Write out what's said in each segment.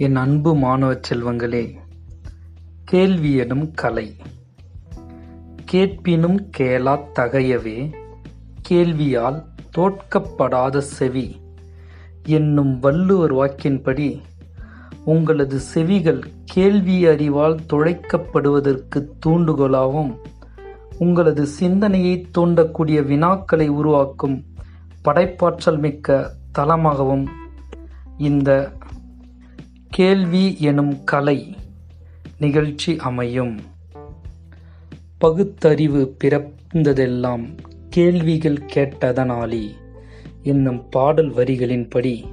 என் அன்பு மாணவச் செல்வங்களே கேள்வி எனும் கலை. கேட்பினும் கேளாத் தகையவே கேள்வியால் தோற்கப்படாத செவி. என்னும் வள்ளுவர் வாக்கின்படி உங்களது செவிகள் கேள்வி அறிவால் துழைக்கப்படுவதற்கு தூண்டுகோலாகவும் உங்களது சிந்தனையை தூண்டக்கூடிய வினாக்களை உருவாக்கும் படைப்பாற்றல் மிக்க தளமாகவும் இந்த கேள்வி எனும் கலை நிகழ்ச்சி அமையும். பகுத்தறிவு பிறந்ததெல்லாம் கேள்விகள் கேட்டதனாலே என்னும் பாடல் வரிகளின்படி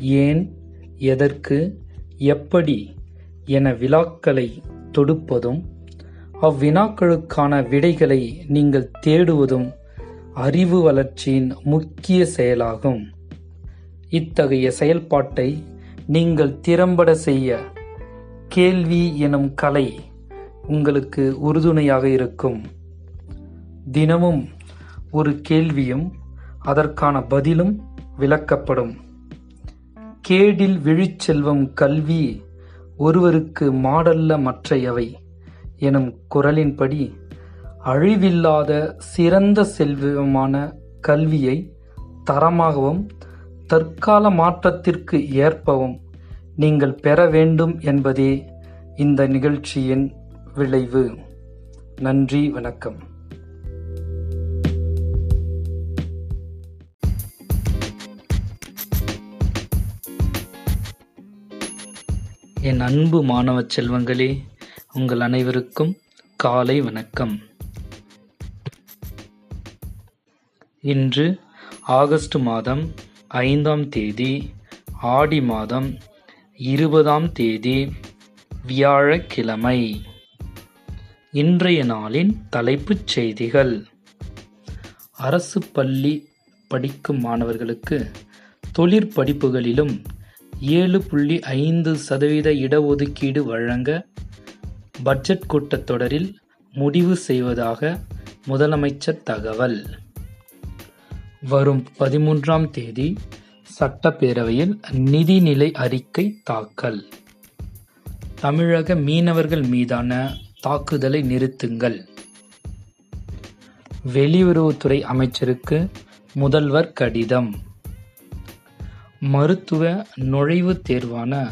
ஏன் எதற்கு எப்படி என வினாக்களை தொடுப்பதும் அவ்வினாக்களுக்கான விடைகளை நீங்கள் தேடுவதும் அறிவு வளர்ச்சியின் முக்கிய செயலாகும். இத்தகைய செயல்பாட்டை நீங்கள் திறம்பட செய்ய கேள்வி எனும் கலை உங்களுக்கு உறுதுணையாக இருக்கும். தினமும் ஒரு கேள்வியும் அதற்கான பதிலும் விளக்கப்படும். கேடில் விழிச்செல்வம் கல்வி ஒருவருக்கு மாடல்ல மற்றையவை எனும் குரலின்படி அழிவில்லாத சிறந்த செல்வமான கல்வியை தரமாகவும் தற்கால மாற்றத்திற்கு ஏற்பவும் நீங்கள் பெற வேண்டும் என்பதே இந்த நிகழ்ச்சியின் விளைவு. நன்றி வணக்கம். என் அன்பு மாணவ செல்வங்களே உங்கள் அனைவருக்கும் காலை வணக்கம். இன்று ஆகஸ்ட் மாதம் ஐந்தாம் தேதி ஆடி மாதம் இருபதாம் தேதி வியாழக்கிழமை. இன்றைய நாளின் தலைப்புச் செய்திகள். அரசு பள்ளி படிக்கும் மாணவர்களுக்கு தொழிற்படிப்புகளிலும் ஏழு புள்ளி ஐந்து சதவீத இடஒதுக்கீடு வழங்க பட்ஜெட் கூட்டத்தொடரில் முடிவு செய்வதாக முதலமைச்சர் தகவல். வரும் பதிமூன்றாம் தேதி சட்டப்பேரவையில் நிதிநிலை அறிக்கை தாக்கல். தமிழக மீனவர்கள் மீதான தாக்குதலை நிறுத்துங்கள். வெளியுறவுத்துறை அமைச்சருக்கு முதல்வர் கடிதம். மருத்துவ நுழைவுத் தேர்வான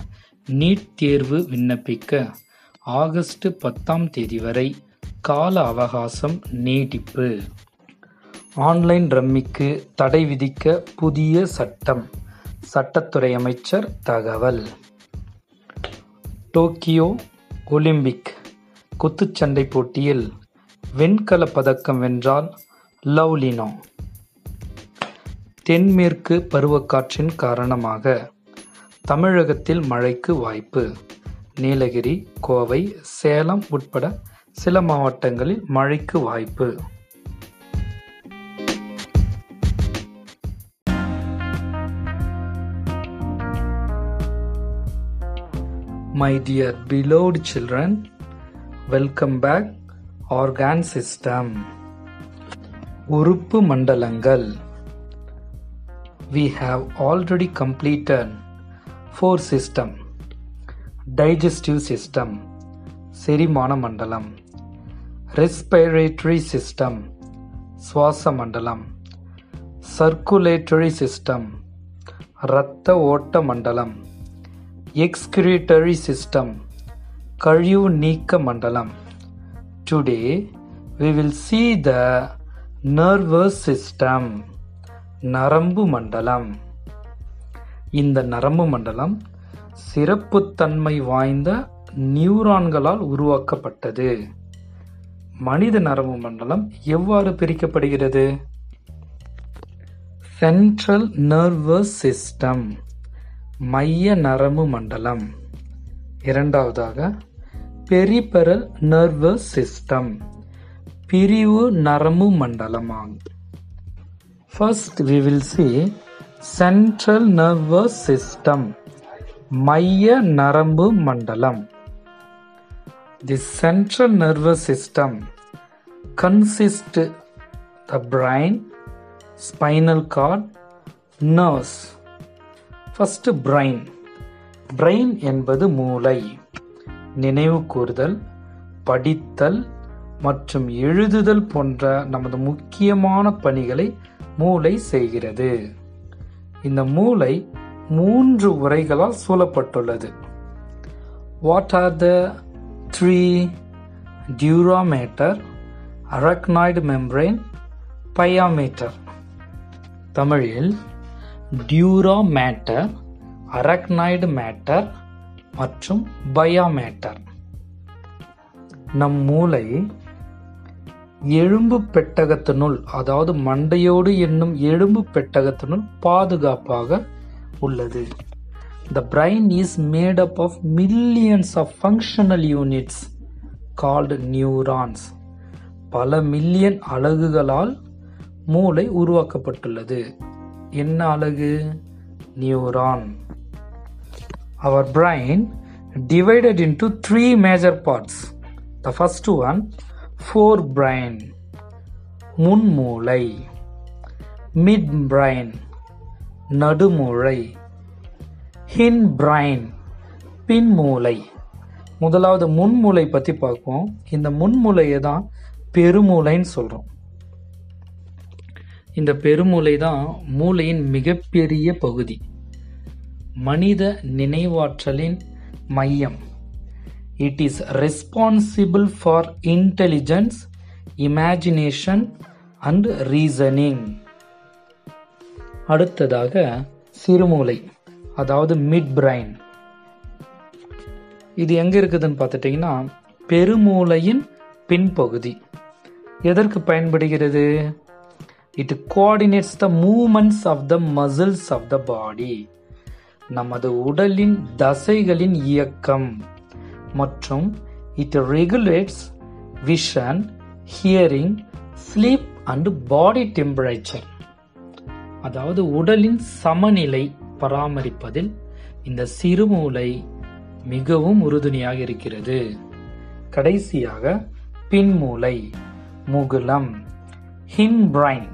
நீட் தேர்வு விண்ணப்பிக்க ஆகஸ்ட் பத்தாம் தேதி வரை கால அவகாசம் நீட்டிப்பு. ஆன்லைன் ரம்மிக்கு தடை விதிக்க புதிய சட்டம். சட்டத்துறை அமைச்சர் தகவல். டோக்கியோ ஒலிம்பிக் குத்துச்சண்டை போட்டியில் வெண்கலப் பதக்கம் வென்றால் லவ்லினா. தென்மேற்கு பருவக்காற்றின் காரணமாக தமிழகத்தில் மழைக்கு வாய்ப்பு. நீலகிரி கோவை சேலம் உட்பட சில மாவட்டங்களில் மழைக்கு வாய்ப்பு. My dear beloved children, welcome back organ system. உறுப்பு மண்டலங்கள் we have already completed four system digestive system செரிமான மண்டலம் respiratory system சுவாச மண்டலம் circulatory system இரத்த ஓட்ட மண்டலம் excretory system கழிவு நீக்க மண்டலம். Today we will see the nervous system நரம்பு மண்டலம். இந்த நரம்பு மண்டலம் சிறப்புத்தன்மை வாய்ந்த நியூரான்களால் உருவாக்கப்பட்டது. மனித நரம்பு மண்டலம் எவ்வாறு பிரிக்கப்படுகிறது? சென்ட்ரல் நர்வஸ் சிஸ்டம் மைய நரம்பு மண்டலம் இரண்டாவதாக பெரிபெரல் நர்வஸ் சிஸ்டம் பிரிவு நரம்பு மண்டலமாகும் first we will see central nervous system மைய நரம்பு மண்டலம் the central nervous system consist the brain spinal cord nurse first brain brain என்பது மூளை. நினைவு கூறுதல் படித்தல் மற்றும் எழுதுதல் போன்ற நமது முக்கியமான பணிகளை மூளை செய்கிறது. இந்த மூளை மூன்று உரைகளால் சூழப்பட்டுள்ளது. What are the three dura mater arachnoid membrane pia mater தமிழில் டியூரா மேட்டர் அரக்னாய்டு மேட்டர் மற்றும் பயா மேட்டர் நம் மூளை எலும்பு பெட்டகத்தினுள் அதாவது மண்டையோடு என்னும் எலும்பு பெட்டகத்தினுள் பாதுகாப்பாக உள்ளது. The brain is made up of millions of functional units called neurons பல மில்லியன் அலகுகளால் மூளை உருவாக்கப்பட்டுள்ளது. என்ன அழகு? Neuron. Our brain divided into three major parts. The first one, forebrain, முன்மூளை மிட் பிரைன் நடுமூளை ஹின் பிரைன் பின்மூளை. முதலாவது முன்மூளை பற்றி பார்ப்போம். இந்த முன்மூளையை தான் பெருமூளைன்னு சொல்கிறோம் இந்த பெருமூளை தான் மூளையின் மிகப்பெரிய பகுதி. மனித நினைவாற்றலின் மையம். It is responsible for intelligence imagination and reasoning அடுத்ததாக சிறுமூளை அதாவது மிட் பிரைன் இது எங்கே இருக்குதுன்னு பார்த்துட்டிங்கன்னா பெருமூளையின் பின்பகுதி. எதற்கு பயன்படுகிறது? It coordinates the movements of the muscles of the body நமது உடலின் தசைகளின் இயக்கம். மற்றும் it regulates vision hearing sleep and body temperature அதாவது உடலின் சமநிலை பராமரிப்பதில் இந்த சிறுமூளை மிகவும் உறுதுணையாக இருக்கிறது. கடைசியாக பின்மூளை முகுலம் hindbrain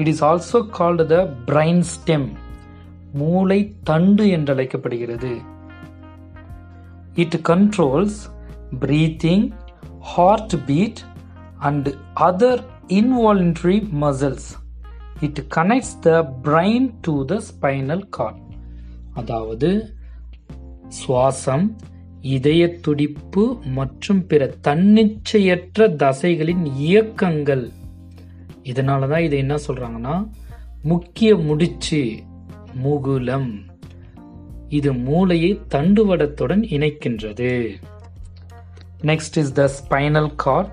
it is also called the brain stem மூளை தண்டு என்று அழைக்கப்படுகிறது. It controls breathing heartbeat and other involuntary muscles it connects the brain to the spinal cord அதாவது சுவாசம் இதய துடிப்பு மற்றும் பிற தன்னிச்சையற்ற தசைகளின் இயக்கங்கள். இதனால தான் இதை என்ன சொல்கிறாங்கன்னா முக்கிய முடிச்சு முகுலம். இது மூளையை தண்டுவடத்துடன் இணைக்கின்றது. Next is the spinal cord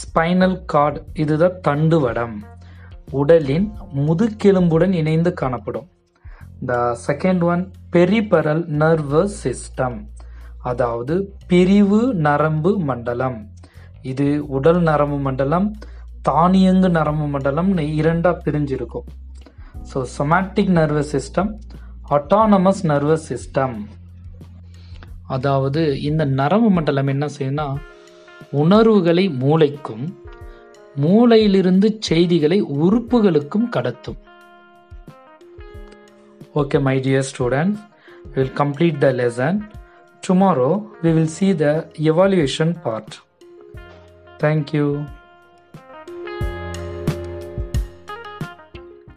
spinal cord இதுதான் தண்டுவடம். உடலின் முதுகெலும்புடன் இணைந்து காணப்படும். The second one peripheral nervous system அதாவது பிரிவு நரம்பு மண்டலம். இது உடல் நரம்பு மண்டலம் தானியங்கு நரம்பு மண்டலம் இரண்டாக பிரிஞ்சிருக்கும். So somatic nervous system autonomous nervous system அதாவது இந்த நரம்பு மண்டலம் என்ன செய்யும்னா உணர்வுகளை மூளைக்கும் மூளையிலிருந்து செய்திகளை உறுப்புகளுக்கும் கடத்தும். Okay my dear student will complete the lesson tomorrow we will see the evolution part thank you